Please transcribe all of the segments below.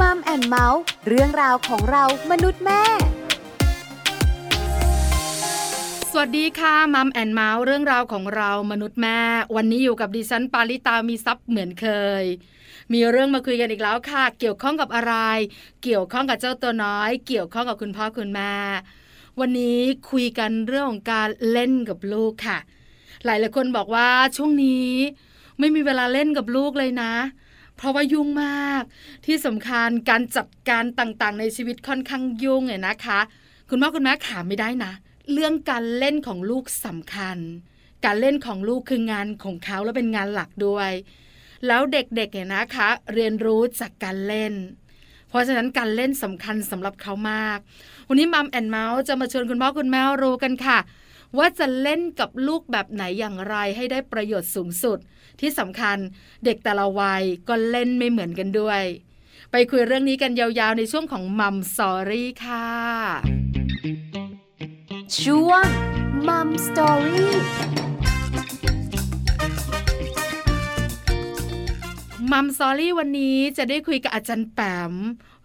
Mum and Mouth เรื่องราวของเรามนุษย์แม่ สวัสดีค่ะ Mum and Mouth เรื่องราวของเรามนุษย์แม่ วันนี้อยู่กับดิฉันปาริตามีซับเหมือนเคย มีเรื่องมาคุยกันอีกแล้วค่ะ เกี่ยวข้องกับอะไร เกี่ยวข้องกับเจ้าตัวน้อย เกี่ยวข้องกับคุณพ่อคุณแม่ วันนี้คุยกันเรื่องของการเล่นกับลูกค่ะ หลายหลายคนบอกว่าช่วงนี้ ไม่มีเวลาเล่นกับลูกเลยนะ เพราะว่ายุ่งมาก ที่สำคัญการจัดการต่างๆ ในชีวิตค่อนข้างยุ่งเนี่ยนะคะ คุณพ่อคุณแม่ขาไม่ได้นะ เรื่องการเล่นของลูกสำคัญ การเล่นของลูกคืองานของเขาและเป็นงานหลักด้วย แล้วเด็กๆเนี่ยนะคะ เรียนรู้จากการเล่นเพราะฉะนั้นการเล่นสำคัญสำหรับเขามาก วันนี้มัมแอนเมาส์จะมาชวนคุณพ่อคุณแม่รู้กันค่ะ ว่าจะเล่นกับลูกแบบไหนอย่างไรให้ได้ประโยชน์สูงสุด ที่สำคัญเด็กแต่ละวัยก็เล่นไม่เหมือนกันด้วย ไปคุยเรื่องนี้กันยาวๆในช่วงของมัมสอรี่ค่ะช่วงมัมสตอรี่มัมซอรี่วันนี้จะได้คุยกับอาจารย์แปม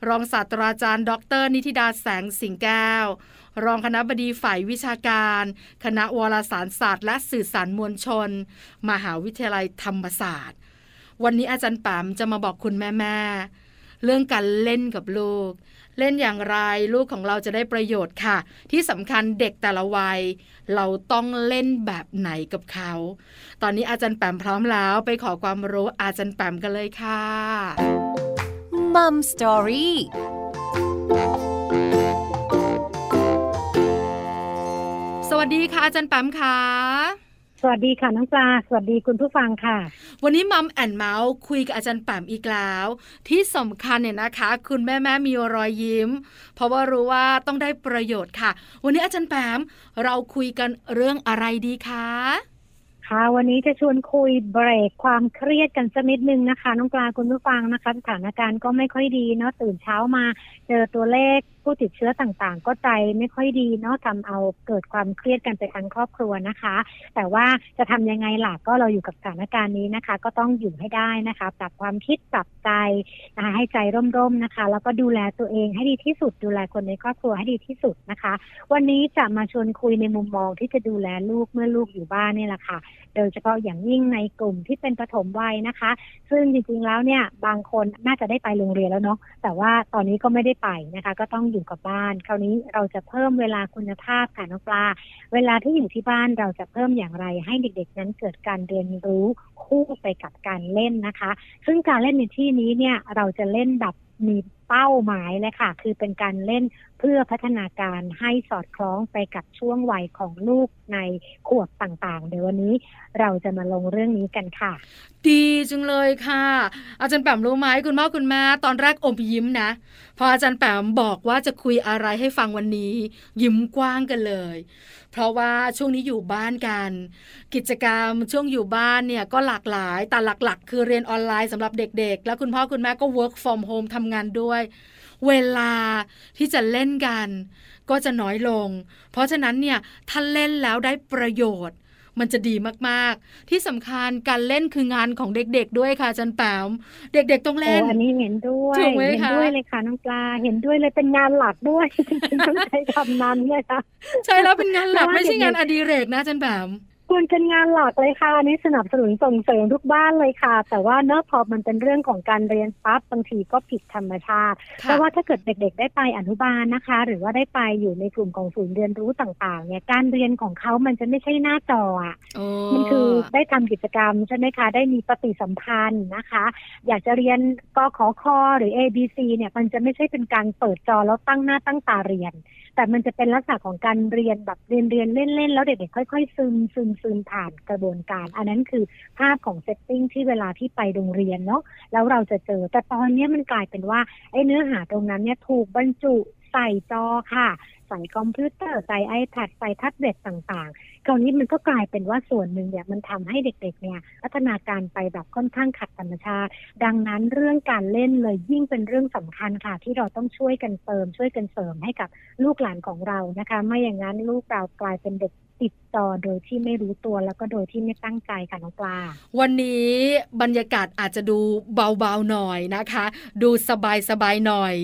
รองศาสตราจารย์ ดร นิติดาแสงสิงแก้ว รองคณะบดีฝ่ายวิชาการ คณะวารสารศาสตร์ และสื่อสารมวลชน มหาวิทยาลัยธรรมศาสตร์ วันนี้อาจารย์แปมจะมาบอกคุณแม่แม่ๆเรื่องการเล่นกับลูก เล่นอย่างไรลูกของเราจะได้ประโยชน์ค่ะ ที่สำคัญเด็กแต่ละวัย เราต้องเล่นแบบไหนกับเขา ตอนนี้อาจารย์แปมพร้อมแล้วไปขอความรู้อาจารย์แปมกันเลยค่ะมัมสตอรี่ วัสดีค่ะอาจารย์แปมค่ะสวัสดีค่ะน้องปลาสวัสดีคุณผู้ฟังค่ะ วันนี้มัมแอนเมาส์คุยกับอาจารย์แปมอีกแล้ว ที่สำคัญเนี่ยนะคะ คุณแม่แม่มีรอยยิ้ม เพราะว่ารู้ว่าต้องได้ประโยชน์ค่ะ วันนี้อาจารย์แปมเราคุยกันเรื่องอะไรดีคะค่ะวันนี้จะชวนคุยเบรกความเครียดกันสักนิดนึงนะคะน้องปลาคุณผู้ฟังนะคะ สถานการณ์ก็ไม่ค่อยดีเนาะตื่นเช้ามา เจอตัวเลขผู้ติดเชื้อต่างๆ ก็ใจไม่ค่อยดีเนาะทำเอาเกิดความเครียดกันไปทั้งครอบครัวนะคะ แต่ว่าจะทำยังไงล่ะก็เราอยู่กับสถานการณ์นี้นะคะ ก็ต้องอยู่ให้ได้นะคะปรับความคิดปรับใจนะคะให้ใจร่มๆนะคะ แล้วก็ดูแลตัวเองให้ดีที่สุด ดูแลคนในครอบครัวให้ดีที่สุดนะคะ วันนี้จะมาชวนคุยในมุมมองที่จะดูแลลูกเมื่อลูกอยู่บ้านนี่แหละค่ะ โดยเฉพาะอย่างยิ่งในกลุ่มที่เป็นปฐมวัยนะคะ ซึ่งจริงๆแล้วเนี่ยบางคนน่าจะได้ไปโรงเรียนแล้วเนาะแต่ว่าตอนนี้ก็ไม่ได้ไปนะคะ ก็ต้องอยู่กับบ้าน คราวนี้เราจะเพิ่มเวลาคุณภาพค่ะน้องปลา เวลาที่อยู่ที่บ้านเราจะเพิ่มอย่างไร ให้เด็กๆ นั้นเกิดการเรียนรู้คู่ไปกับการเล่นนะคะ ซึ่งการเล่นในที่นี้เนี่ยเราจะเล่นแบบมีเป้าหมายเลยค่ะ คือเป็นการเล่น เพื่อพัฒนาการให้สอดคล้องไปกับช่วงวัยของลูกในขวบต่างๆ เดี๋ยววันนี้เราจะมาลงเรื่องนี้กันค่ะ ดีจังเลยค่ะ อาจารย์แปมรู้ไหมคุณพ่อคุณแม่ตอนแรกอมยิ้มนะ พออาจารย์แปมบอกว่าจะคุยอะไรให้ฟังวันนี้ ยิ้มกว้างกันเลย เพราะว่าช่วงนี้อยู่บ้านกัน กิจกรรมช่วงอยู่บ้านเนี่ยก็หลากหลายแต่หลักๆ คือเรียนออนไลน์สำหรับเด็กๆ แล้วคุณพ่อคุณแม่ก็ work from home ทำงานด้วย เวลาที่จะเล่นกัน ก็จะน้อยลง เพราะฉะนั้นเนี่ยถ้าเล่นแล้วได้ประโยชน์มันจะดีมากๆ ที่สำคัญการเล่นคืองานของเด็กๆ ด้วยค่ะอาจันแปมเด็กๆต้องเล่นโอ้อันนี้เห็นด้วยถูกไหมเห็นคะด้วยเลยค่ะน้องปลาเห็นด้วยเลยเป็นงานหลักด้วยต้องใช้คำนั้นเลยค่ะใช่แล้วเป็นงานหลักเพราะว่าไม่ใช่งานเด็อกๆดิเรกนะอาจันแปม ควรเป็นงานหลักเลยค่ะอันนี้สนับสนุนส่งเสริมทุกบ้านเลยค่ะ แต่ว่าเนอะพอมันเป็นเรื่องของการเรียนปั๊บบางทีก็ผิดธรรมชาติเพค่ะราะว่าถ้าเกิดเด็ก ๆ ได้ไปอนุบาลนะคะ หรือว่าได้ไปอยู่ในกลุ่มของศูนย์เรียนรู้ต่าง ๆ เนี่ยการเรียนของเขามันจะไม่ใช่หน้าจออะโอ้มันคือได้ทำกิจกรรมใช่ไหมคะ ได้มีปฏิสัมพันธ์นะคะ อยากจะเรียนกขอคอหรือ A B C เนี่ยมันจะไม่ใช่เป็นการเปิดจอแล้วตั้งหน้าตั้งตาเรียนแต่มันจะเป็นลักษณะของการเรียนแบบเรียนเรียนเล่นเล่นแล้วเด็กๆค่อย ๆ ซึมซึมซึมผ่านกระบวนการ อันนั้นคือภาพของ setting ที่เวลาที่ไปโรงเรียนเนาะแล้วเราจะเจอแต่ตอนนี้มันกลายเป็นว่าไอ้เนื้อหาตรงนั้นเนี่ยถูกบรรจุ ใส่จอค่ะ ใส่คอมพิวเตอร์ใส่ iPad ใส่แท็บเล็ตต่างๆคราวนี้มันก็กลายเป็นว่าส่วนหนึ่งเนี่ยมันทำให้เด็กๆเนี่ยพัฒนาการไปแบบค่อนข้างขัดธรรมชาติ ดังนั้นเรื่องการเล่นเลยยิ่งเป็นเรื่องสำคัญค่ะ ที่เราต้องช่วยกันเติม ช่วยกันเสริมให้กับลูกหลานของเรานะคะ ไม่อย่างนั้นลูกเรากลายเป็นเด็กติดจอโดยที่ไม่รู้ตัวแล้วก็โดยที่ไม่ตั้งใจค่ะน้องปลา วันนี้บรรยากาศอาจจะดูเบาๆหน่อยนะคะ ดูสบายๆหน่อย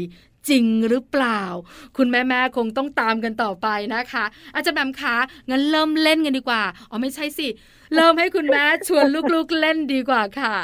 จริงหรือเปล่า คุณแม่แม่คงต้องตามกันต่อไปนะคะ อาจารย์แบมคะงั้นเริ่มเล่นกันดีกว่าอ๋อไม่ใช่สิ เริ่มให้คุณแม่ชวนลูกๆเล่นดีกว่าค่ะ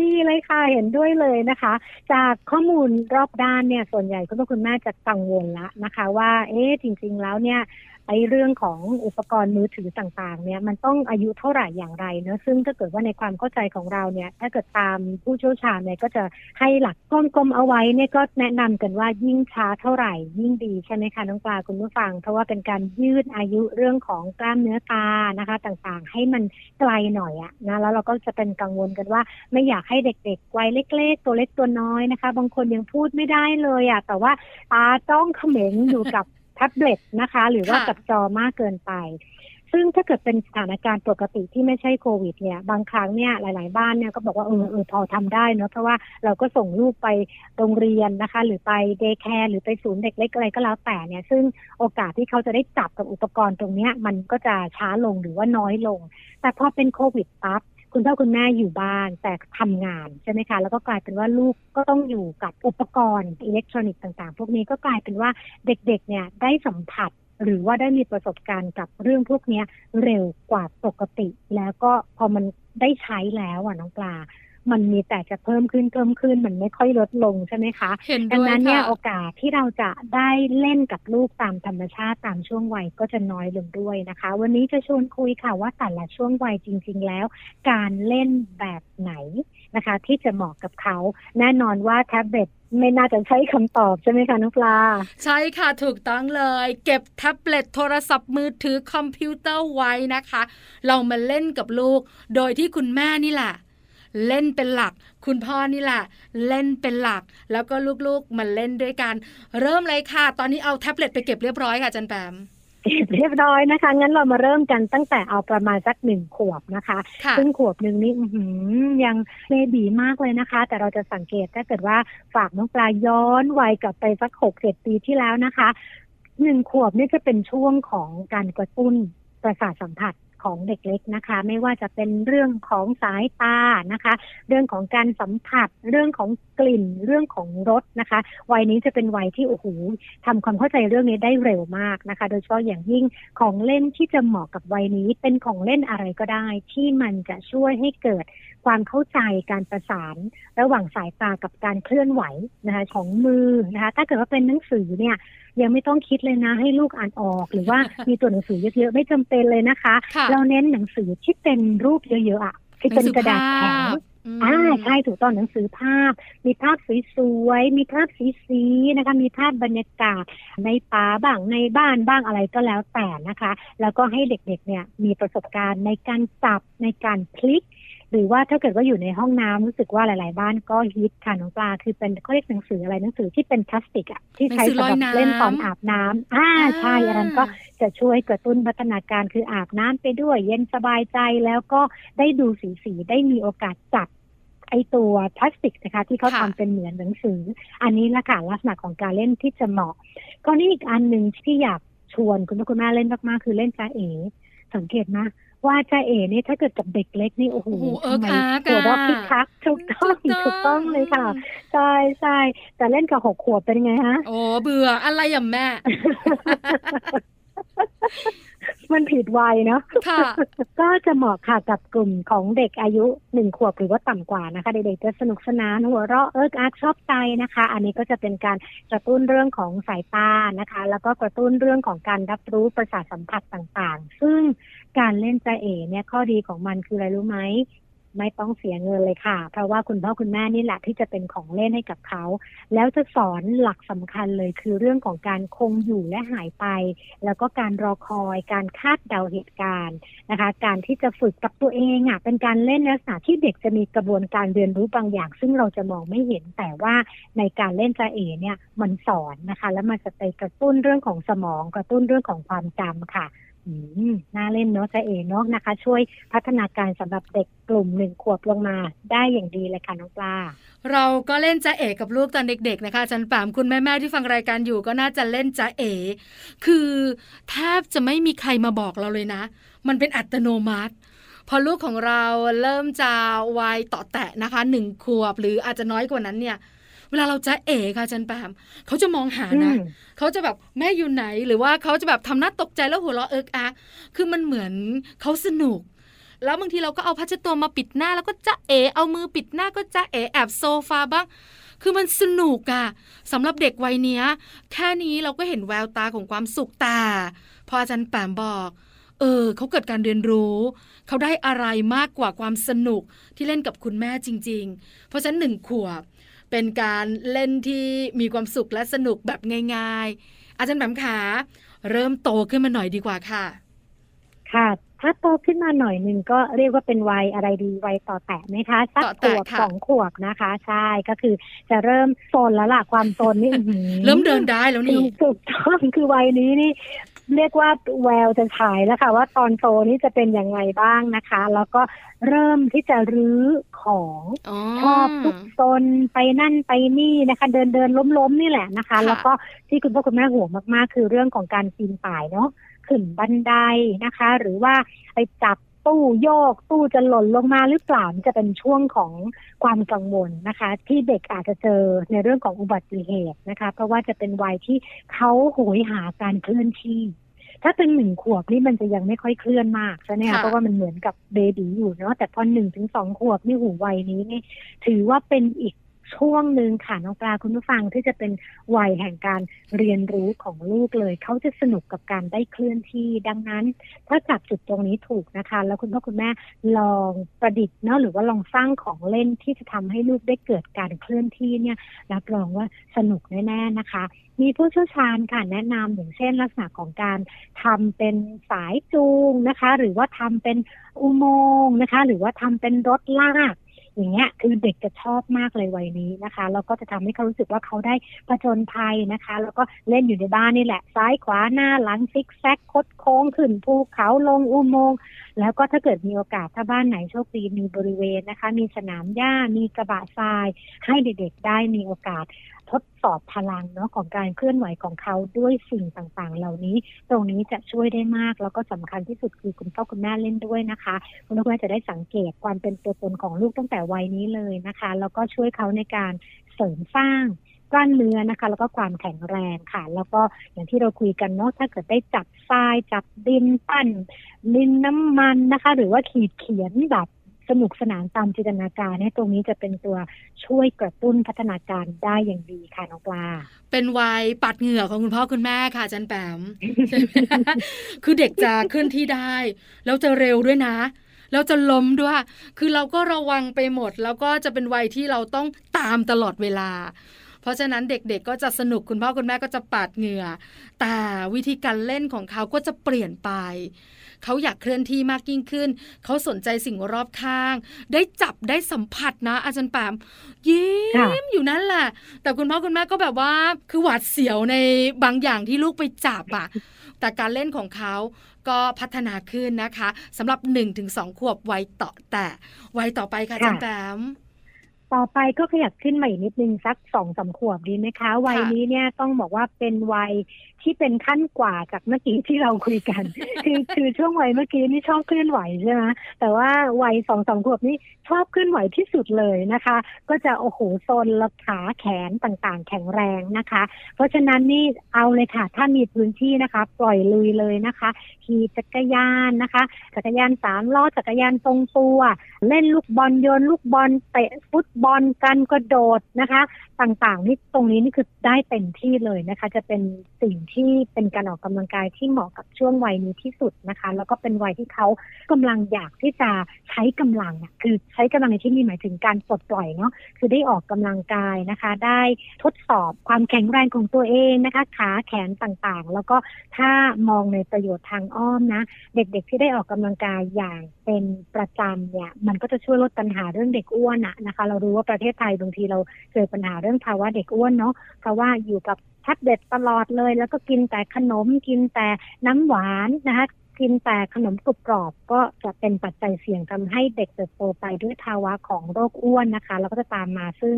ดีเลยค่ะ เห็นด้วยเลยนะคะ จากข้อมูลรอบด้านเนี่ยส่วนใหญ่คุณพ่อคุณแม่จะกังวลละนะคะ ว่าเอ๊ะจริง ๆ แล้วเนี่ย ไอ้เรื่องของอุปกรณ์มือถือต่างๆ เนี่ยมันต้องอายุเท่าไหร่อย่างไรเนอะซึ่งถ้าเกิดว่าในความเข้าใจของเราเนี่ย ถ้าเกิดตามผู้เชี่ยวชาญเนี่ยก็จะให้หลักกลมๆเอาไว้เนี่ยก็แนะนำกันว่ายิ่งช้าเท่าไหร่ ยิ่งดีใช่ไหมคะน้องปลาคุณผู้ฟัง เพราะว่าเป็นการยืดอายุเรื่องของกล้ามเนื้อตานะคะ ต่างๆ ให้มันไกลหน่อยอะนะแล้วเราก็จะเป็นกังวลกันว่า ไม่อยากให้เด็กๆวัยเล็ก ๆ ตัวเล็กตัวน้อยนะคะ บางคนยังพูดไม่ได้เลยอะแต่ว่าตาจ้องเขม็งอยู่กับ แท็บเล็ตนะคะ หรือว่าค่ะกับจอมากเกินไป ซึ่งถ้าเกิดเป็นสถานการณ์ปกติที่ไม่ใช่โควิดเนี่ยบางครั้งเนี่ยหลาย ๆ บ้านเนี่ยก็บอกว่าเออเออพอทำได้เนอะเพราะว่าเราก็ส่งลูกไปโรงเรียนนะคะ หรือไป daycare หรือไปศูนย์เด็กเล็กอะไรก็แล้วแต่เนี่ย ซึ่งโอกาสที่เขาจะได้จับกับอุปกรณ์ตรงเนี้ยมันก็จะช้าลงหรือว่าน้อยลง แต่พอเป็นโควิดปั๊บ คุณพ่อคุณแม่อยู่บ้านแต่ทำงานใช่ไหมคะแล้วก็กลายเป็นว่าลูกก็ต้องอยู่กับอุปกรณ์อิเล็กทรอนิกส์ต่างๆ พวกนี้ก็กลายเป็นว่าเด็กๆเนี่ยได้สัมผัสหรือว่าได้มีประสบการณ์กับเรื่องพวกนี้เร็วกว่าปกติ แล้วก็พอมันได้ใช้แล้วอะน้องปลา มันมีแต่จะเพิ่มขึ้นเพิ่มขึ้นมันไม่ค่อยลดลงใช่ไหมคะเห็นดังด้วยนั้นเนี่ยค่ะโอกาสที่เราจะได้เล่นกับลูกตามธรรมชาติตามช่วงวัยก็จะน้อยลงด้วยนะคะ วันนี้จะชวนคุยค่ะว่าแต่ละช่วงวัยจริง ๆ แล้ว การเล่นแบบไหนนะคะ ที่จะเหมาะกับเขา แน่นอนว่าแท็บเล็ตไม่น่าจะใช้คำตอบใช่ไหมคะน้องปลา ใช่ค่ะถูกต้องเลย เก็บแท็บเล็ตโทรศัพท์มือถือคอมพิวเตอร์ไว้นะคะ เรามาเล่นกับลูก โดยที่คุณแม่นี่แหละ เล่นเป็นหลัก คุณพ่อนี่แหละเล่นเป็นหลัก แล้วก็ลูกๆมาเล่นด้วยกัน เริ่มเลยค่ะ ตอนนี้เอาแท็บเล็ตไปเก็บเรียบร้อยค่ะอาจันแปมเรียบร้อยนะคะ งั้นเรามาเริ่มกันตั้งแต่เอาประมาณสักหนึ่งขวบนะคะค่ะซึ่งขวบหนึ่งนี่อื้อหือยังเบบีมากเลยนะคะ แต่เราจะสังเกตถ้าเกิดว่าฝากน้องปลาย้อนวัยกลับไปสักหกเจ็ดปีที่แล้วนะคะหนึ่งขวบนี่จะเป็นช่วงของการกระตุ้นประสาทสัมผัส ของเด็กเล็กนะคะ ไม่ว่าจะเป็นเรื่องของสายตานะคะ เรื่องของการสัมผัส เรื่องของกลิ่น เรื่องของรสนะคะ วัยนี้จะเป็นวัยที่โอ้โหทำความเข้าใจเรื่องนี้ได้เร็วมากนะคะ โดยเฉพาะอย่างยิ่งของเล่นที่จะเหมาะกับวัยนี้ เป็นของเล่นอะไรก็ได้ ที่มันจะช่วยให้เกิดความเข้าใจการประสาน ระหว่างสายตากับการเคลื่อนไหวนะคะของมือนะคะ ถ้าเกิดว่าเป็นหนังสือเนี่ย ยังไม่ต้องคิดเลยนะ ให้ลูกอ่านออก หรือว่ามีตัวหนังสือเยอะๆไม่จำเป็นเลยนะคะค่ะเราเน้นหนังสือที่เป็นรูปเยอะๆอะที่เป็นกระดาษแข็งมอ่าใช่ถูกต้องหนังสือภาพ มีภาพสวยๆมีภาพสีๆนะคะ มีภาพบรรยากาศในป่าบ้างในบ้านบ้างอะไรก็แล้วแต่นะคะ แล้วก็ให้เด็กๆเนี่ยมีประสบการณ์ในการจับในการพลิก หรือว่าถ้าเกิดว่าอยู่ในห้องน้ำรู้สึกว่าหลาย ๆ บ้านก็ฮิตค่ะน้องปลาคือเป็นเขาเรียกหนังสืออะไรหนังสือที่เป็นพลาสติกอะที่ใช้หนังสือลสำอหยรับน้ำเล่นตอนอาบน้ำอ่าใช่อันนั้นก็อ่าจะช่วยกระตุ้นพัฒนาการคืออาบน้ำไปด้วย เย็นสบายใจแล้วก็ได้ดูสีสีๆได้มีโอกาสจับไอตัวพลาสติกนะคะที่เขาค่ะทำเป็นเหมือนหนังสือ อันนี้ละค่ะลักษณะของการเล่นที่จะเหมาะก็นี่อีกอันหนึ่งที่อยากชวนคุณพ่อคุณแม่เล่นมากๆคือเล่นจ้าเอ๋สังเกตนะ ว่าจ้าเอ๋นี่ถ้าเกิดกับเด็กเล็กนี่โอ้โหโอ้โหเอิ๊ทำกไมอาร์กหัวเราะอะพิกคักถูกต้องถูกต้องเลยค่ะใช่ใช่แต่เล่นกับหกขวบเป็นไงฮะโอ้เบื่ออะไรอะแม่ มันผิดวัยเนาะค่ะก็จะเหมาะค่ะกับกลุ่มของเด็กอายุหนึ่งขวบหรือว่าต่ำกว่านะคะ เด็กๆจะสนุกสนานหัวเราะเอิกอาร์กชอบใจนะคะ อันนี้ก็จะเป็นการกระตุ้นเรื่องของสายตานะคะ แล้วก็กระตุ้นเรื่องของการรับรู้ประสาทสัมผัสต่างๆ ซึ่งการเล่นใจเอเนี่ยข้อดีของมันคืออะไรรู้ไหม ไม่ต้องเสียเงินเลยค่ะ เพราะว่าคุณพ่อคุณแม่นี่แหละที่จะเป็นของเล่นให้กับเขา แล้วจะสอนหลักสำคัญเลยคือเรื่องของการคงอยู่และหายไป แล้วก็การรอคอย การคาดเดาเหตุการณ์นะคะ การที่จะฝึกกับตัวเองอะเป็นการเล่นนลักษณะที่เด็กจะมีกระบวนการเรียนรู้บางอย่าง ซึ่งเราจะมองไม่เห็นแต่ว่าในการเล่นจาเอเนี่ยมันสอนนะคะ แล้วมันจะไปกระตุ้นเรื่องของสมอง กระตุ้นเรื่องของความจำค่ะ น่าเล่นเนาะจะเอ๋เนาะนะคะ ช่วยพัฒนาการสำหรับเด็กกลุ่มหนึ่งขวบลงมาได้อย่างดีเลยค่ะน้องปลา เราก็เล่นจ้าเอ๋กับลูกตอนเด็ก ๆ นะคะจันแปมคุณแม่ๆที่ฟังรายการอยู่ก็น่าจะเล่นจ้าเอ๋คือแทบจะไม่มีใครมาบอกเราเลยนะ มันเป็นอัตโนมัติพอลูกของเราเริ่มจะวัยต่อแตะนะคะหนึ่งขวบ หรืออาจจะน้อยกว่านั้นเนี่ย เวลาเราจะเอ๋ค่ะอาจันแปมเขาจะมองหานะอืมเขาจะแบบแม่อยู่ไหน หรือว่าเขาจะแบบทำหน้าตกใจแล้วหัวเราะเอิกอักคือมันเหมือนเขาสนุกแล้วบางทีเราก็เอาพัชตัวมาปิดหน้าแล้วก็จะเอ เอามือปิดหน้าก็จะเอแอบโซฟาบ้าง คือมันสนุกอะสำหรับเด็กวัยเนี้ย แค่นี้เราก็เห็นแววตาของความสุขตา พออาจารย์แปมบอก เออเขาเกิดการเรียนรู้ เขาได้อะไรมากกว่าความสนุกที่เล่นกับคุณแม่จริง ๆ เพราะฉะนั้นหนึ่งขวบ เป็นการเล่นที่มีความสุขและสนุกแบบง่าย ๆ อาจารย์แปมขาเริ่มโตขึ้นมาหน่อยดีกว่าค่ะ ค่ะ ถ้าโตขึ้นมาหน่อยหนึ่งก็เรียกว่าเป็นวัยอะไรดีวัยต่อแตะไหมคะสักต่อขแตะวบค่ะสองขวบนะคะ ใช่ก็คือจะเริ่มโซนแล้วล่ะความโซนนี่อื้อหือเริ่มเดินได้แล้วนี่ถูกต้องคือวัยนี้นี่ เรียกว่าแววจะฉายแล้วค่ะว่าตอนโตนี้จะเป็นยังไงบ้างนะคะ แล้วก็เริ่มที่จะรื้อของอ๋อชอบซุกซนไปนั่นไปนี่นะคะ เดินเดินล้มล้มๆนี่แหละนะคะค่ะแล้วก็ที่คุณพ่อคุณแม่ห่วงมากๆ คือเรื่องของการปีนป่ายเนาะขึ้นบันไดนะคะ หรือว่าไปจับ ตู้โยก ตู้จะหล่นลงมาหรือเปล่านี่จะเป็นช่วงของความกังวลนะคะ ที่เด็กอาจจะเจอในเรื่องของอุบัติเหตุนะคะ เพราะว่าจะเป็นวัยที่เขาโหยหาการเคลื่อนที่ถ้าเป็นหนึ่งขวบนี่มันจะยังไม่ค่อยเคลื่อนมากใช่ไหมค่ะคะเพราะว่ามันเหมือนกับเบบีอยู่เนาะแต่พอหนึ่งถึงสองขวบนี่หูวัยนี้นี่ถือว่าเป็นอีก ช่วงหนึ่งค่ะน้องปลาคุณผู้ฟังที่จะเป็นวัยแห่งการเรียนรู้ของลูกเลย เขาจะสนุกกับการได้เคลื่อนที่ดังนั้น ถ้าจับจุดตรงนี้ถูกนะคะ แล้วคุณพ่อคุณแม่ลองประดิษฐ์เนาะหรือว่าลองสร้างของเล่นที่จะทำให้ลูกได้เกิดการเคลื่อนที่เนี่ยรับรองว่าสนุกแน่ๆนะคะมีผู้เชี่ยวชาญค่ะแนะนำอย่างเช่นลักษณะของการทำเป็นสายจูงนะคะ หรือว่าทำเป็นอุโมงค์นะคะ หรือว่าทำเป็นรถลาก อย่างเงี้ยคือเด็กจะชอบมากเลยวัยนี้นะคะแล้วก็จะทำให้เขารู้สึกว่าเขาได้ผจญภัยนะคะ แล้วก็เล่นอยู่ในบ้านนี่แหละ ซ้ายขวาหน้าหลังซิกแซกคดโค้งขึ้นภูเขาลงอุโมงค์แล้วก็ถ้าเกิดมีโอกาสถ้าบ้านไหนโชคดีมีบริเวณนะคะ มีสนามหญ้ามีกระบะทราย ให้เด็กๆได้มีโอกาส ทดสอบพลังเนาะของการเคลื่อนไหวของเขาด้วยสิ่งต่างๆ เหล่านี้ ตรงนี้จะช่วยได้มาก แล้วก็สำคัญที่สุดคือคุณพ่อคุณแม่เล่นด้วยนะคะ คุณพ่อคุณแม่จะได้สังเกตความเป็นตัวตนของลูกตั้งแต่วัยนี้เลยนะคะ แล้วก็ช่วยเขาในการเสริมสร้างกล้ามเนื้อนะคะ แล้วก็ความแข็งแรงค่ะ แล้วก็อย่างที่เราคุยกันเนาะถ้าเกิดได้จับทรายจับดินปั้นดินน้ำมันนะคะ หรือว่าขีดเขียนแบบ สนุกสนานตามจินตนาการเนี่ยตรงนี้จะเป็นตัวช่วยกระตุ้นพัฒนาการได้อย่างดีค่ะน้องปลา เป็นวัยปัดเหงื่อของคุณพ่อคุณแม่ค่ะจันแปมคือเด็กจะเคลื่อนที่ได้ แล้วจะเร็วด้วยนะแล้วจะล้มด้วย คือเราก็ระวังไปหมด แล้วก็จะเป็นวัยที่เราต้องตามตลอดเวลา ราะฉะนั้นเด็กๆก็จะสนุกคุณพ่อคุณแม่ก็จะปาดเหงื่อ แต่วิธีการเล่นของเขาก็จะเปลี่ยนไป เขาอยากเคลื่อนที่มากยิ่งขึ้น เขาสนใจสิ่งรอบข้าง ได้จับได้สัมผัสนะ อาจารย์แปมยิ้มอยู่นั่นแหละ แต่คุณพ่อคุณแม่ก็แบบว่าคือหวาดเสียวในบางอย่างที่ลูกไปจับอะแต่การเล่นของเขาก็พัฒนาขึ้นนะคะสำหรับ1นถึงสขวบวัยต่อแต่วัยต่อไปค่ะอาจันแปม ต่อไปก็ขยับขึ้นมาอีกนิดนึงสักสองสามขวบดีไหมคะ วัยนี้เนี่ยต้องบอกว่าเป็นวัย ที่เป็นขั้นกว่าจากเมื่อกี้ที่เราคุยกัน คือคือช่วงวัยเมื่อกี้นี่ชอบเคลื่อนไหวใช่ไหมแต่ว่าวัยสองสามขวบนี่ชอบเคลื่อนไหวที่สุดเลยนะคะ ก็จะโอ้โหโซนลขาแขนต่างๆ แข็งแรงนะคะ เพราะฉะนั้นนี่เอาเลยค่ะ ถ้ามีพื้นที่นะคะ ปล่อยลุยเลยนะคะขี่จักรยานนะคะ จักรยานสามล้อจักรยานทรงตัวเล่นลูกบอลโยนลูกบอลเตะฟุตบอลกันกระโดดนะคะ ต่างๆนี่ตรงนี้นี่คือได้เต็มที่เลยนะคะ จะเป็นสิ่งที่เป็นการออกกำลังกายที่เหมาะกับช่วงวัยนี้ที่สุดนะคะ แล้วก็เป็นวัยที่เขากำลังอยากที่จะใช้กำลังอะคือใช้กำลังในที่นี้หมายถึงการปลดปล่อยเนาะคือได้ออกกำลังกายนะคะ ได้ทดสอบความแข็งแรงของตัวเองนะคะ ขาแขนต่างๆ แล้วก็ถ้ามองในประโยชน์ทางอ้อมนะ เด็กๆที่ได้ออกกำลังกายอย่างเป็นประจำเนี่ยมันก็จะช่วยลดปัญหาเรื่องเด็กอ้วนอะนะคะ เรารู้ว่าประเทศไทยบางทีเราเจอปัญหาเรื่องภาวะเด็กอ้วนเนาะเพราะว่าอยู่กับ แท็บเด็ดตลอดเลย แล้วก็กินแต่ขนมกินแต่น้ำหวานนะคะ กินแต่ขนมกรุบกรอบก็จะเป็นปัจจัยเสี่ยงทำให้เด็กเติบโตไปด้วยภาวะของโรคอ้วนนะคะ แล้วก็จะตามมาซึ่ง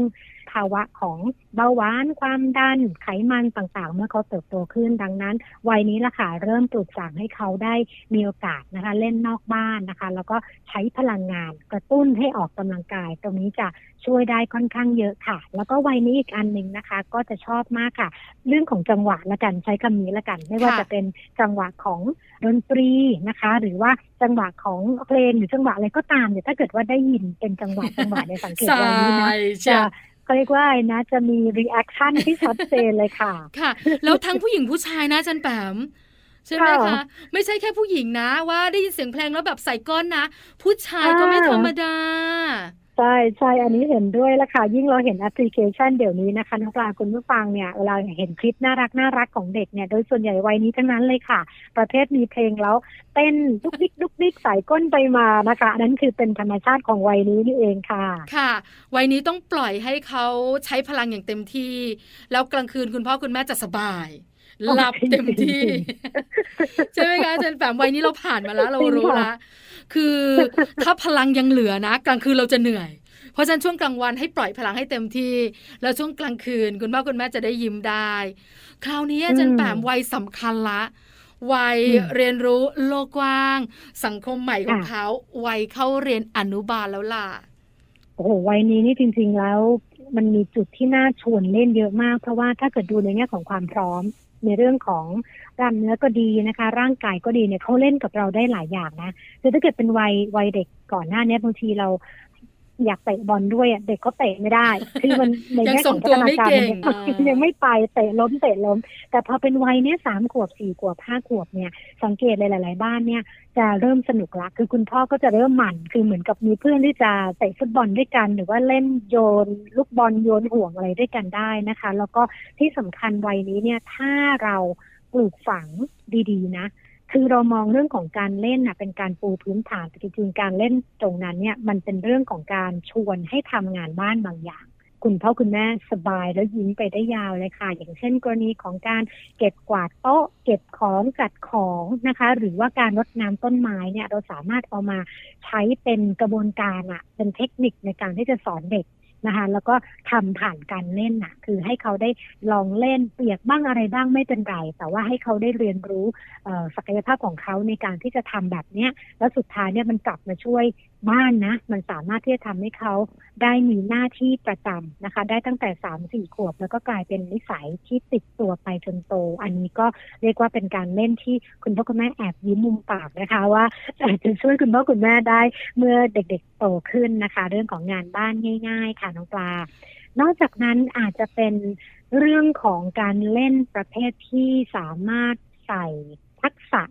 ภาวะของเบาหวาน ความดัน ไขมันต่างๆ เมื่อเขาเติบโตขึ้นดังนั้น วัยนี้ละค่ะเริ่มปลูกฝังให้เขาได้มีโอกาสนะคะ เล่นนอกบ้านนะคะ แล้วก็ใช้พลังงานกระตุ้นให้ออกกำลังกาย ตรงนี้จะช่วยได้ค่อนข้างเยอะค่ะ แล้วก็วัยนี้อีกอันหนึ่งนะคะ ก็จะชอบมากค่ะ เรื่องของจังหวะละกันใช้คำนี้ละกัน ไม่ว่าจะเป็นจังหวะของดนตรีนะคะ หรือว่าจังหวะของเพลงหรือจังหวะอะไรก็ตามเนี่ยถ้าเกิดว่าได้ยินเป็นจังหวะจังหวะเนี่ยสังเกตใช่วัยนี้นะใช่จะเขาเรียกว่าอะไรนะจะมี reaction ที่ชัดเจนเลยค่ะ ค่ะ แล้วทั้งผู้หญิงผู้ชายนะอาจารย์แปมใช่ไหมค่ะคะไม่ใช่แค่ผู้หญิงนะ ว่าได้ยินเสียงเพลงแล้วแบบส่ายก้นนะ ผู้ชายก็อ่าไม่ธรรมดา ใช่ใช่อันนี้เห็นด้วยละค่ะ ยิ่งเราเห็นแอปพลิเคชันเดี๋ยวนี้นะคะน้องปลาคุณผู้ฟังเนี่ยเวลาเห็นคลิปน่ารักน่ารักของเด็กเนี่ยโดยส่วนใหญ่วัยนี้ทั้งนั้นเลยค่ะ ประเภทมีเพลงแล้วเต้นดุกดิกดุกดิกส่ายก้นไปมานะคะอันนั้นคือเป็นธรรมชาติของวัยนี้นี่เองค่ะ ค่ะ วัยนี้ต้องปล่อยให้เขาใช้พลังอย่างเต็มที่ แล้วกลางคืนคุณพ่อคุณแม่จะสบายโอ้หลับเต็มที่จริงใช่ไหมคะอาจารย์แปมวัยนี้เราผ่านมาแล้วเราจริงรู้ค่ะละ คือถ้าพลังยังเหลือนะกลางคืนเราจะเหนื่อย เพราะฉะนั้นช่วงกลางวันให้ปล่อยพลังให้เต็มที่ แล้วช่วงกลางคืน คุณพ่อคุณแม่จะได้ยิ้มได้ คราวนี้อาจารย์แปมวัยสำคัญละวัยอืมเรียนรู้โลกกว้าง สังคมใหม่ของค่ะเขาวัยเข้าเรียนอนุบาลแล้วล่ะโอ้โหวัยนี้นี่จริง ๆ แล้ว มันมีจุดที่น่าชวนเล่นเยอะมาก เพราะว่าถ้าเกิดดูในแง่ของความพร้อม ในเรื่องของกล้ามเนื้อก็ดีนะคะ ร่างกายก็ดีเนี่ยเขาเล่นกับเราได้หลายอย่างนะคือถ้าเกิดเป็นวัยวัยเด็กก่อนหน้านี้บางทีเรา อยากเตะบอลด้วยอะเด็กเขาเตะไม่ได้ คือมันในยังแง่ทรของงตัพัวฒนาไม่การเก่งมันอ่ายังไม่ไปเตะล้มเตะล้ม แต่พอเป็นวัยเนี้ยสามขวบสี่ขวบห้าขวบเนี่ย สังเกตเลยหลาย ๆ บ้านเนี่ยจะเริ่มสนุกละคือคุณพ่อก็จะเริ่มหมั่น คือเหมือนกับมีเพื่อนที่จะเตะฟุตบอลด้วยกัน หรือว่าเล่นโยน ลูกบอลโยนห่วงอะไรด้วยกันได้นะคะ แล้วก็ที่สำคัญวัยนี้เนี่ยถ้าเราปลูกฝังดีๆนะ คือเรามองเรื่องของการเล่นน่ะเป็นการปูพื้นฐานแต่จริงๆการเล่นตรงนั้นเนี่ยมันเป็นเรื่องของการชวนให้ทำงานบ้านบางอย่าง คุณพ่อคุณแม่สบายแล้วยิ้มไปได้ยาวเลยค่ะ อย่างเช่น กรณีของการเก็บกวาดโต๊ะเก็บของจัดของนะคะ หรือว่าการรดน้ำต้นไม้เนี่ยเราสามารถเอามาใช้เป็นกระบวนการอะเป็นเทคนิคในการที่จะสอนเด็ก นะคะแล้วก็ทำผ่านการเล่นน่ะคือให้เขาได้ลองเล่นเปียกบ้างอะไรบ้างไม่เป็นไร แต่ว่าให้เขาได้เรียนรู้ศักยภาพของเขาในการที่จะทำแบบเนี้ยแล้วสุดท้ายเนี่ยมันกลับมาช่วย บ้านนะ มันสามารถที่จะทำให้เขาได้มีหน้าที่ประจำนะคะ ได้ตั้งแต่สามสี่ขวบ แล้วก็กลายเป็นนิสัยที่ติดตัวไปจนโต อันนี้ก็เรียกว่าเป็นการเล่นที่คุณพ่อคุณแม่แอบยิ้มมุมปากนะคะ ว่าอาจจะช่วยคุณพ่อคุณแม่ได้เมื่อเด็กๆโตขึ้นนะคะ เรื่องของงานบ้านง่าย ๆ ค่ะน้องปลานอกจากนั้นอาจจะเป็นเรื่องของการเล่นประเภทที่สามารถใส่ทักษะ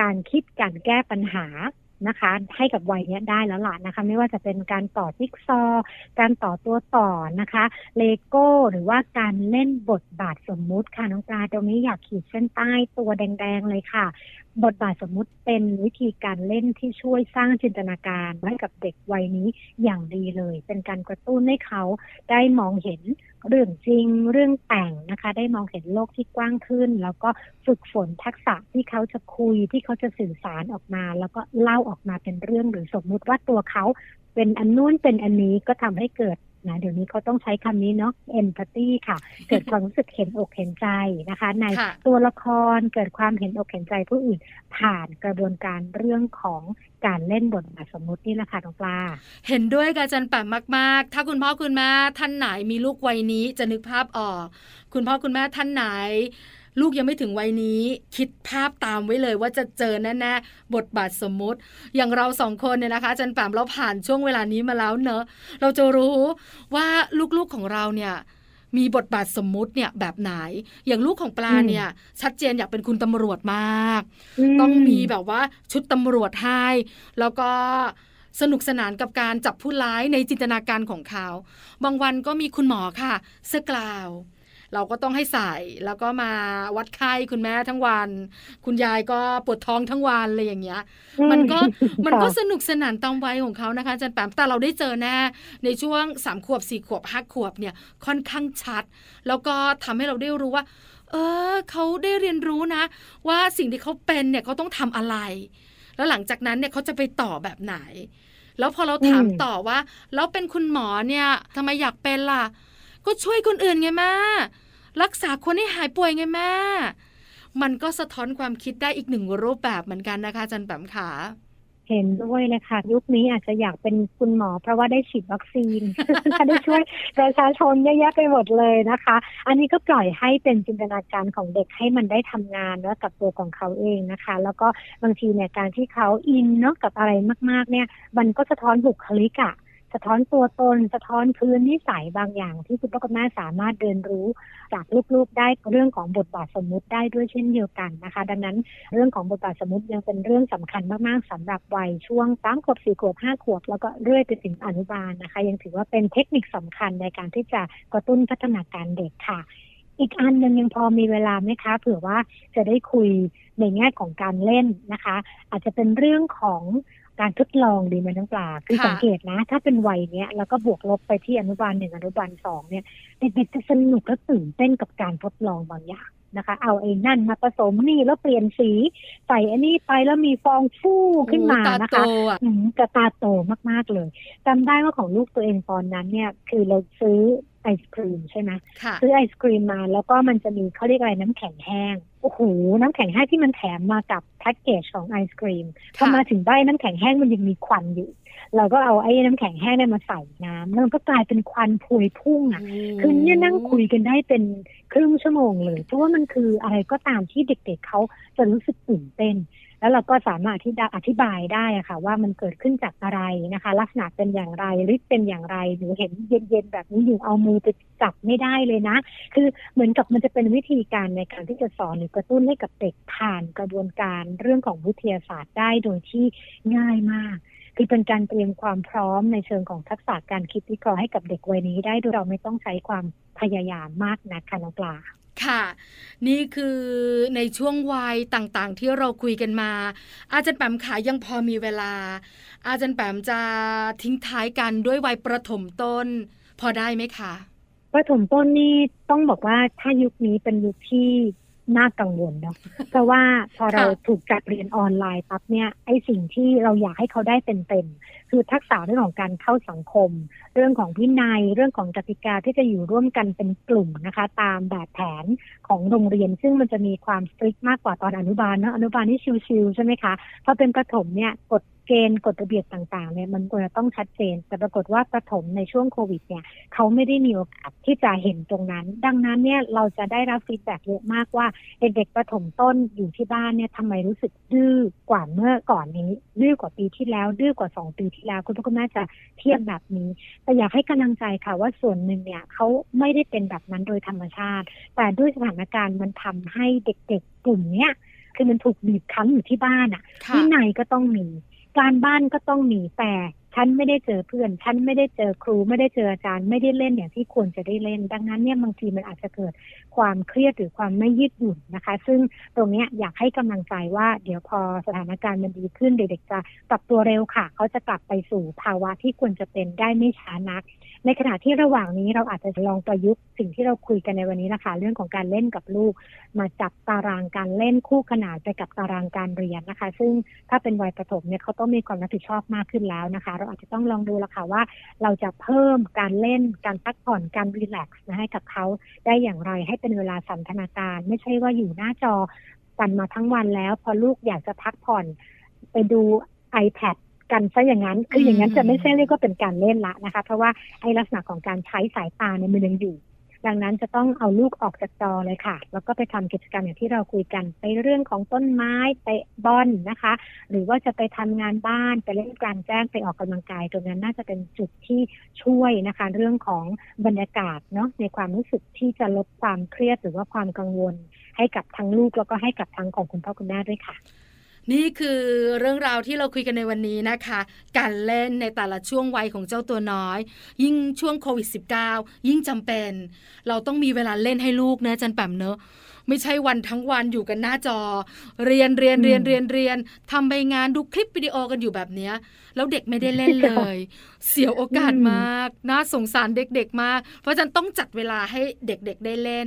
การคิดการแก้ปัญหา นะคะ ให้กับวัยนี้ได้แล้วล่ะนะคะ ไม่ว่าจะเป็นการต่อจิ๊กซอ การต่อตัวต่อนะคะ เลโก้หรือว่าการเล่นบทบาทสมมุติค่ะน้องปลาตรงนี้อยากขีดเส้นใต้ตัวแดง ๆ เลยค่ะ บทบาทสมมุติเป็นวิธีการเล่นที่ช่วยสร้างจินตนาการให้กับเด็กวัยนี้อย่างดีเลย เป็นการกระตุ้นให้เขาได้มองเห็นเรื่องจริงเรื่องแต่งนะคะ ได้มองเห็นโลกที่กว้างขึ้น แล้วก็ฝึกฝนทักษะที่เขาจะคุยที่เขาจะสื่อสารออกมา แล้วก็เล่าออกมาเป็นเรื่องหรือสมมุติว่าตัวเขาเป็นอันนู้นเป็นอันนี้ก็ทำให้เกิด นะเดี๋ยวนี้เขาต้องใช้คำนี้เนาะ empathy ค่ะ เกิดความรู้สึกเห็นอกเห็นใจนะคะ ในค่ะตัวละครเกิดความเห็นอกเห็นใจผู้อื่นผ่านกระบวนการเรื่องของการเล่นบทบาทสมมุตินี่แหละค่ะน้องปลา เห็นด้วยกับอาจารย์แปมมาก ๆ ถ้าคุณพ่อคุณแม่ท่านไหนมีลูกวัยนี้จะนึกภาพออก คุณพ่อคุณแม่ท่านไหน ลูกยังไม่ถึงวัยนี้ คิดภาพตามไว้เลยว่าจะเจอแน่ๆบทบาทสมมุติ อย่างเราสองคนเนี่ยนะคะอาจารย์แปมเราผ่านช่วงเวลานี้มาแล้วเนอะเราจะรู้ว่าลูกๆของเราเนี่ยมีบทบาทสมมุติเนี่ยแบบไหน อย่างลูกของปลาอืมเนี่ย ชัดเจนอยากเป็นคุณตำรวจมาก ต้องมีแบบว่าชุดตำรวจให้แล้วก็สนุกสนานกับการจับผู้ร้ายในจินตนาการของเขา บางวันก็มีคุณหมอค่ะ เสื้อกลาว เราก็ต้องให้ใส่แล้วก็มาวัดไข้คุณแม่ทั้งวัน คุณยายก็ปวดท้องทั้งวันเลยอย่างเงี้ยอืมันก็มันก็ค่ะสนุกสนานตามวัยของเขานะคะอาจารย์แปมแต่เราได้เจอแน่ในช่วงสามขวบสี่ขวบห้าขวบเนี่ยค่อนข้างชัด แล้วก็ทำให้เราได้รู้ว่า เออเขาได้เรียนรู้นะ ว่าสิ่งที่เขาเป็นเนี่ยเขาต้องทำอะไร แล้วหลังจากนั้นเนี่ยเขาจะไปต่อแบบไหน แล้วพอเราถามต่อว่า แล้วเป็นคุณหมอเนี่ยทำไมอยากเป็นล่ะก็ช่วยคนอื่นไงแม่ รักษาคนให้หายป่วยไงแม่ มันก็สะท้อนความคิดได้อีกหนึ่งรูปแบบเหมือนกันนะคะจันแปมขาเห็นด้วยเลยค่ะ ยุคนี้อาจจะอยากเป็นคุณหมอ เพราะว่าได้ฉีดวัคซีนได้ช่วยประชาชนเยอะแยะไปหมดเลยนะคะ อันนี้ก็ปล่อยให้เป็นจินตนาการของเด็กให้มันได้ทำงานแล้วกับตัวของเขาเองนะคะ แล้วก็บางทีเนี่ยการที่เขาอินเนาะกับอะไรมาก ๆ เนี่ย มันก็สะท้อนบุคลิกอะ สะท้อนตัวตน สะท้อนพื้นนิสัยบางอย่าง ที่คุณพ่อคุณแม่สามารถเรียนรู้จากลูกๆได้เรื่องของบทบาทสมมุติได้ด้วยเช่นเดียวกันนะคะ ดังนั้นเรื่องของบทบาทสมมติยังเป็นเรื่องสำคัญมากๆสำหรับวัยช่วงสามขวบสี่ขวบห้าขวบ แล้วก็เรื่อยไปถึงอนุบาลนะคะ ยังถือว่าเป็นเทคนิคสำคัญในการที่จะกระตุ้นพัฒนาการเด็กค่ะอีกอันหนึ่งยังพอมีเวลาไหมคะเผื่อว่าจะได้คุยในแง่ของการเล่นนะคะ อาจจะเป็นเรื่องของ การทดลองดีไหมน้องปลาคือสังเกตนะ ถ้าเป็นวัยเนี้ยแล้วก็บวกลบไปที่อนุบาลหนึ่งอนุบาลสองเนี่ยเด็กๆจะสนุกและตื่นเต้นกับการทดลองบางอย่างนะคะ เอาไอ้นั่นมาผสมนี่แล้วเปลี่ยนสีใส่อันนี้ไปแล้วมีฟองฟู่ขึ้นมานะคะกระตาโตมากๆเลยจำได้ว่าของลูกตัวเองตอนนั้นเนี่ย คือเราซื้อ ไอศครีมใช่ไหมซื้อไอศครีมมาแล้วก็มันจะมีเขาเรียกอะไรน้ำแข็งแห้งโอ้โหน้ำแข็งแห้งที่มันแถมมากับแพ็กเกจของไอศครีมพอมาถึงใบน้ำแข็งแห้งมันยังมีควันอยู่ เราก็เอาไอ้น้ำแข็งแห้งนี่มาใส่น้ำแล้วมันก็กลายเป็นควันพวยพุ่งอะคือเนี่ยนั่งคุยกันได้เป็นครึ่งชั่วโมงเลยเพราะว่ามันคืออะไรก็ตามที่เด็กๆเเขาจะรู้สึกตื่นเต้น แล้วเราก็สามารถที่จะอธิบายได้ค่ะ ว่ามันเกิดขึ้นจากอะไรนะคะ ลักษณะเป็นอย่างไรฤทธิ์เป็นอย่างไรหนูเห็นเย็นๆแบบนี้อยู่เอามือไปจับไม่ได้เลยนะ คือเหมือนกับมันจะเป็นวิธีการในการที่จะสอนหรือกระตุ้นให้กับเด็กผ่านกระบวนการเรื่องของวิทยาศาสตร์ได้โดยที่ง่ายมากคือเป็นการเตรียมความพร้อมในเชิงของทักษะการคิดวิเคราะห์ให้กับเด็กวัยนี้ได้โดยเราไม่ต้องใช้ความพยายามมากนักค่ะน้องปลา ค่ะ นี่คือในช่วงวัยต่างๆ ที่เราคุยกันมา อาจารย์แปมขายังพอมีเวลา อาจารย์แปมจะทิ้งท้ายกันด้วยวัยประถมต้น พอได้ไหมคะประถมต้นนี่ต้องบอกว่าถ้ายุคนี้เป็นยุคที่ น่ากังวลเนาะเพราะว่าพอเราถูกจัดเรียนออนไลน์ปั๊บเนี่ยไอ้สิ่งที่เราอยากให้เขาได้เต็มๆคือทักษะเรื่องของการเข้าสังคม เรื่องของวินัยเรื่องของกติกาที่จะอยู่ร่วมกันเป็นกลุ่มนะคะ ตามแบบแผนของโรงเรียน ซึ่งมันจะมีความ strict มากกว่าตอนอนุบาลเนาะอนุบาลนี่ chill ๆใช่ไหมคะพอเป็นประถมเนี่ยกฎ เกณฑ์กฎระเบียบต่างๆเนี่ยมันควรจะต้องชัดเจน แต่ปรากฏว่าประถมในช่วงโควิดเนี่ยเขาไม่ได้มีโอกาสที่จะเห็นตรงนั้น ดังนั้นเนี่ยเราจะได้รับ feedback เยอะมากว่าเด็กๆประถมต้นอยู่ที่บ้านเนี่ยทำไมรู้สึกดื้อกว่าเมื่อก่อนนี้ดื้อกว่าปีที่แล้ว ดื้อกว่าสองปีที่แล้ว คุณพ่อคุณแม่จะเทียบแบบนี้ แต่อยากให้กำลังใจค่ะว่าส่วนหนึ่งเนี่ยเขาไม่ได้เป็นแบบนั้นโดยธรรมชาติ แต่ด้วยสถานการณ์มันทำให้เด็กๆกลุ่มเนี้ยคือมันถูกบีบคั้นอยู่ที่บ้านอะที่ไหนก็ต้องมี การบ้านก็ต้องมีแต่ ฉันไม่ได้เจอเพื่อน ฉันไม่ได้เจอครู ไม่ได้เจออาจารย์ ไม่ได้เล่นอย่างที่ควรจะได้เล่น ดังนั้นเนี่ยบางทีมันอาจจะเกิดความเครียดหรือความไม่ยืดหยุ่นนะคะ ซึ่งตรงนี้อยากให้กำลังใจว่าเดี๋ยวพอสถานการณ์มันดีขึ้นเด็กๆจะปรับตัวเร็วค่ะ เขาจะกลับไปสู่ภาวะที่ควรจะเป็นได้ไม่ช้านัก ในขณะที่ระหว่างนี้เราอาจจะลองประยุกต์สิ่งที่เราคุยกันในวันนี้นะคะเรื่องของการเล่นกับลูก มาจับตารางการเล่นคู่ขนานไปกับตารางการเรียนนะคะ ซึ่งถ้าเป็นวัยประถมเนี่ยเขาต้องมีความรับผิดชอบมากขึ้นแล้วนะคะเราอาจจะต้องลองดูละค่ะว่า เราจะเพิ่มการเล่นการพักผ่อนการรีแลกซ์นะให้กับเขาได้อย่างไรให้เป็นเวลาสันทนาการ ไม่ใช่ว่าอยู่หน้าจอกันมาทั้งวันแล้ว พอลูกอยากจะพักผ่อน ไปดู iPad กันซะอย่างนั้น คืออย่างนั้นจะไม่ใช่เรียกว่าเป็นการเล่นละนะคะ เพราะว่าไอ้ลักษณะของการใช้สายตาเนี่ยมันยังอยู่ ดังนั้นจะต้องเอาลูกออกจากจอเลยค่ะ แล้วก็ไปทำกิจกรรมอย่างที่เราคุยกันไปเรื่องของต้นไม้ไปบอลนะคะ หรือว่าจะไปทำงานบ้านไปเล่นกลางแจ้งไปออกกำลังกายตรงนั้นน่าจะเป็นจุดที่ช่วยนะคะ เรื่องของบรรยากาศเนาะในความรู้สึกที่จะลดความเครียดหรือว่าความกังวล ให้กับทั้งลูกแล้วก็ให้กับทั้งของคุณพ่อคุณแม่ด้วยค่ะ นี่คือเรื่องราวที่เราคุยกันในวันนี้นะคะ การเล่นในแต่ละช่วงวัยของเจ้าตัวน้อย ยิ่งช่วงโควิด -19 ยิ่งจำเป็น เราต้องมีเวลาเล่นให้ลูกนะจันแปมเนอะ ไม่ใช่วันทั้งวันอยู่กันหน้าจอ เรียนเรียนเรียนเรียนเรียนทำใบงานดูคลิปวิดีโอกันอยู่แบบเนี้ย แล้วเด็กไม่ได้เล่นเลย เสียโอกาสมากน่าสงสารเด็กๆมาก เพราะฉันต้องจัดเวลาให้เด็กๆได้เล่น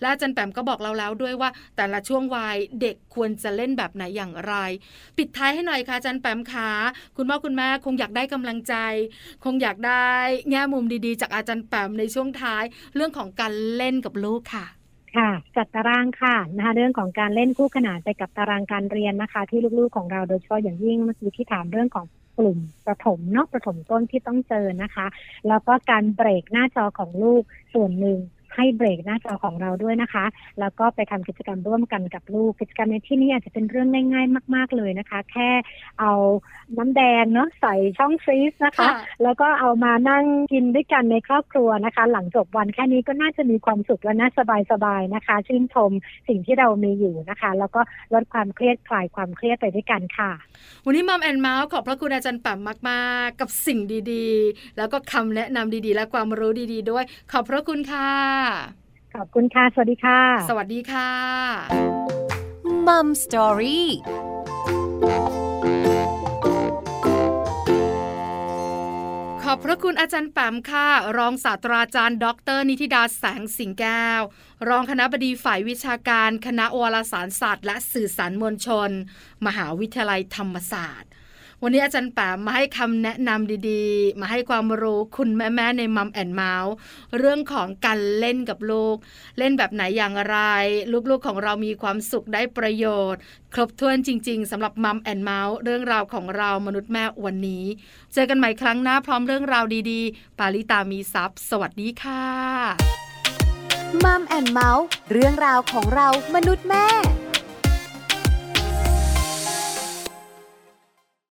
และอาจารย์แปมก็บอกเราแล้วด้วยว่า แต่ละช่วงวัยเด็กควรจะเล่นแบบไหนอย่างไร ปิดท้ายให้หน่อยค่ะอาจารย์แปมขาคุณพ่อคุณแม่คงอยากได้กำลังใจ คงอยากได้แง่มุมดีๆ จากอาจารย์แปมในช่วงท้าย เรื่องของการเล่นกับลูกค่ะ ค่ะจัดตารางค่ะนะคะเรื่องของการเล่นคู่ขนานไปกับตารางการเรียนนะคะ ที่ลูกๆของเราโดยเฉพาะอย่างยิ่งเมื่อกี้ที่ถามเรื่องของกลุ่มประถมเนาะประถมต้นที่ต้องเจอนะคะ แล้วก็การเบรกหน้าจอของลูกส่วนหนึ่ง ให้เบรกหน้าจอของเราด้วยนะคะ แล้วก็ไปทำกิจกรรมร่วมกันกับลูก กิจกรรมในที่นี้อาจจะเป็นเรื่องง่าย ๆ มาก ๆเลยนะคะ แค่เอาน้ำแดงเนาะใส่ช่องฟรีซนะคะค่ะแล้วก็เอามานั่งกินด้วยกันในครอบครัวนะคะ หลังจบวันแค่นี้ก็น่าจะมีความสุขและน่าสบายๆนะคะ ชื่นชมสิ่งที่เรามีอยู่นะคะ แล้วก็ลดความเครียดคลายความเครียดไปด้วยกันค่ะ วันนี้มัมแอนเมาส์ขอบพระคุณอาจารย์แปมมาก ๆ กับสิ่งดีๆ แล้วก็คำแนะนำดีๆ และความรู้ดีๆ ด้วย ขอบพระคุณค่ะขอบคุณค่ะ สวัสดีค่ะ สวัสดีค่ะมัมสตอรี่ขอบพระคุณอาจารย์แปมค่ะ รองศาสตราจารย์ ดร นิติดาแสงสิงแก้ว รองคณบดีฝ่ายวิชาการ คณะวารสารศาสตร์ และสื่อสารมวลชน มหาวิทยาลัยธรรมศาสตร์ วันนี้อาจารย์แปมมาให้คำแนะนำดีๆ มาให้ความรู้คุณแม่ๆในมัมแอนเมาส์เรื่องของการเล่นกับลูก เล่นแบบไหนอย่างไร ลูกๆของเรามีความสุขได้ประโยชน์ ครบถ้วนจริง ๆสำหรับมัมแอนเมาส์เรื่องราวของเรามนุษย์แม่วันนี้ เจอกันใหม่ครั้งหน้าพร้อมเรื่องราวดีๆ ปาลิตามีซัพ์สวัสดีค่ะมัมแอนเมาส์เรื่องราวของเรามนุษย์แม่